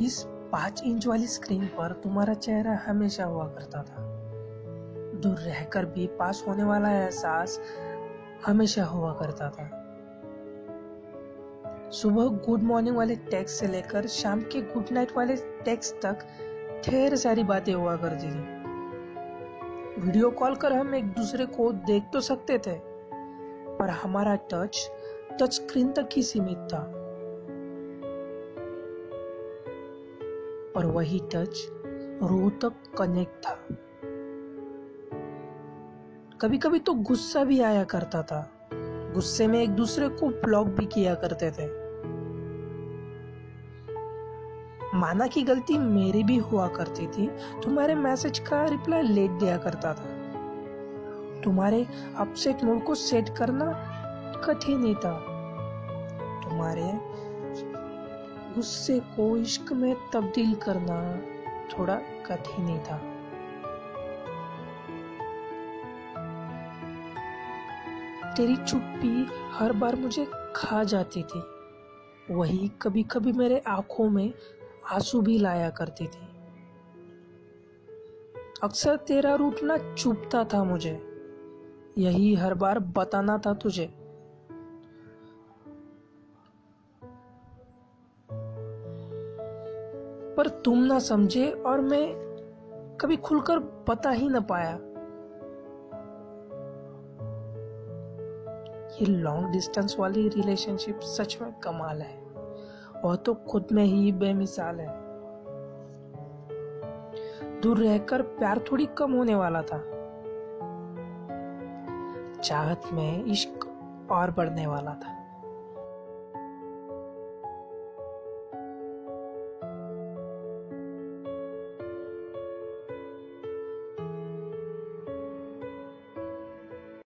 इस पाँच इंच वाली स्क्रीन पर तुम्हारा चेहरा हमेशा हुआ करता था। दूर रहकर भी पास होने वाला एहसास हमेशा हुआ करता था। सुबह गुड मॉर्निंग वाले टेक्स्ट से लेकर शाम के गुड नाइट वाले टेक्स्ट तक ढेर सारी बातें हुआ करती थी। वीडियो कॉल कर हम एक दूसरे को देख तो सकते थे, पर हमारा टच टच स्क्रीन तक ही सीमित था। और वही टच रूह तक कनेक्ट था। कभी कभी तो गुस्सा भी आया करता था। गुस्से में एक दूसरे को ब्लॉक भी किया करते थे। माना की गलती मेरी भी हुआ करती थी, तुम्हारे मैसेज का रिप्लाई लेट दिया करता था। तुम्हारे अपसेट मूड को सेट करना कठिन ही था। तुम्हारे गुस्से को इश्क में तब्दील करना थोड़ा कठिन ही था। तेरी चुप्पी हर बार मुझे खा जाती थी। वही कभी कभी मेरे आँखों में आँसू भी लाया करती थी। अक्सर तेरा रूठना चुपता था मुझे। यही हर बार बताना था तुझे। पर तुम ना समझे और मैं कभी खुलकर बता ही ना पाया। ये लॉन्ग डिस्टेंस वाली रिलेशनशिप सच में कमाल है। और तो खुद में ही बेमिसाल है। दूर रहकर प्यार थोड़ी कम होने वाला था। चाहत में इश्क और बढ़ने वाला था।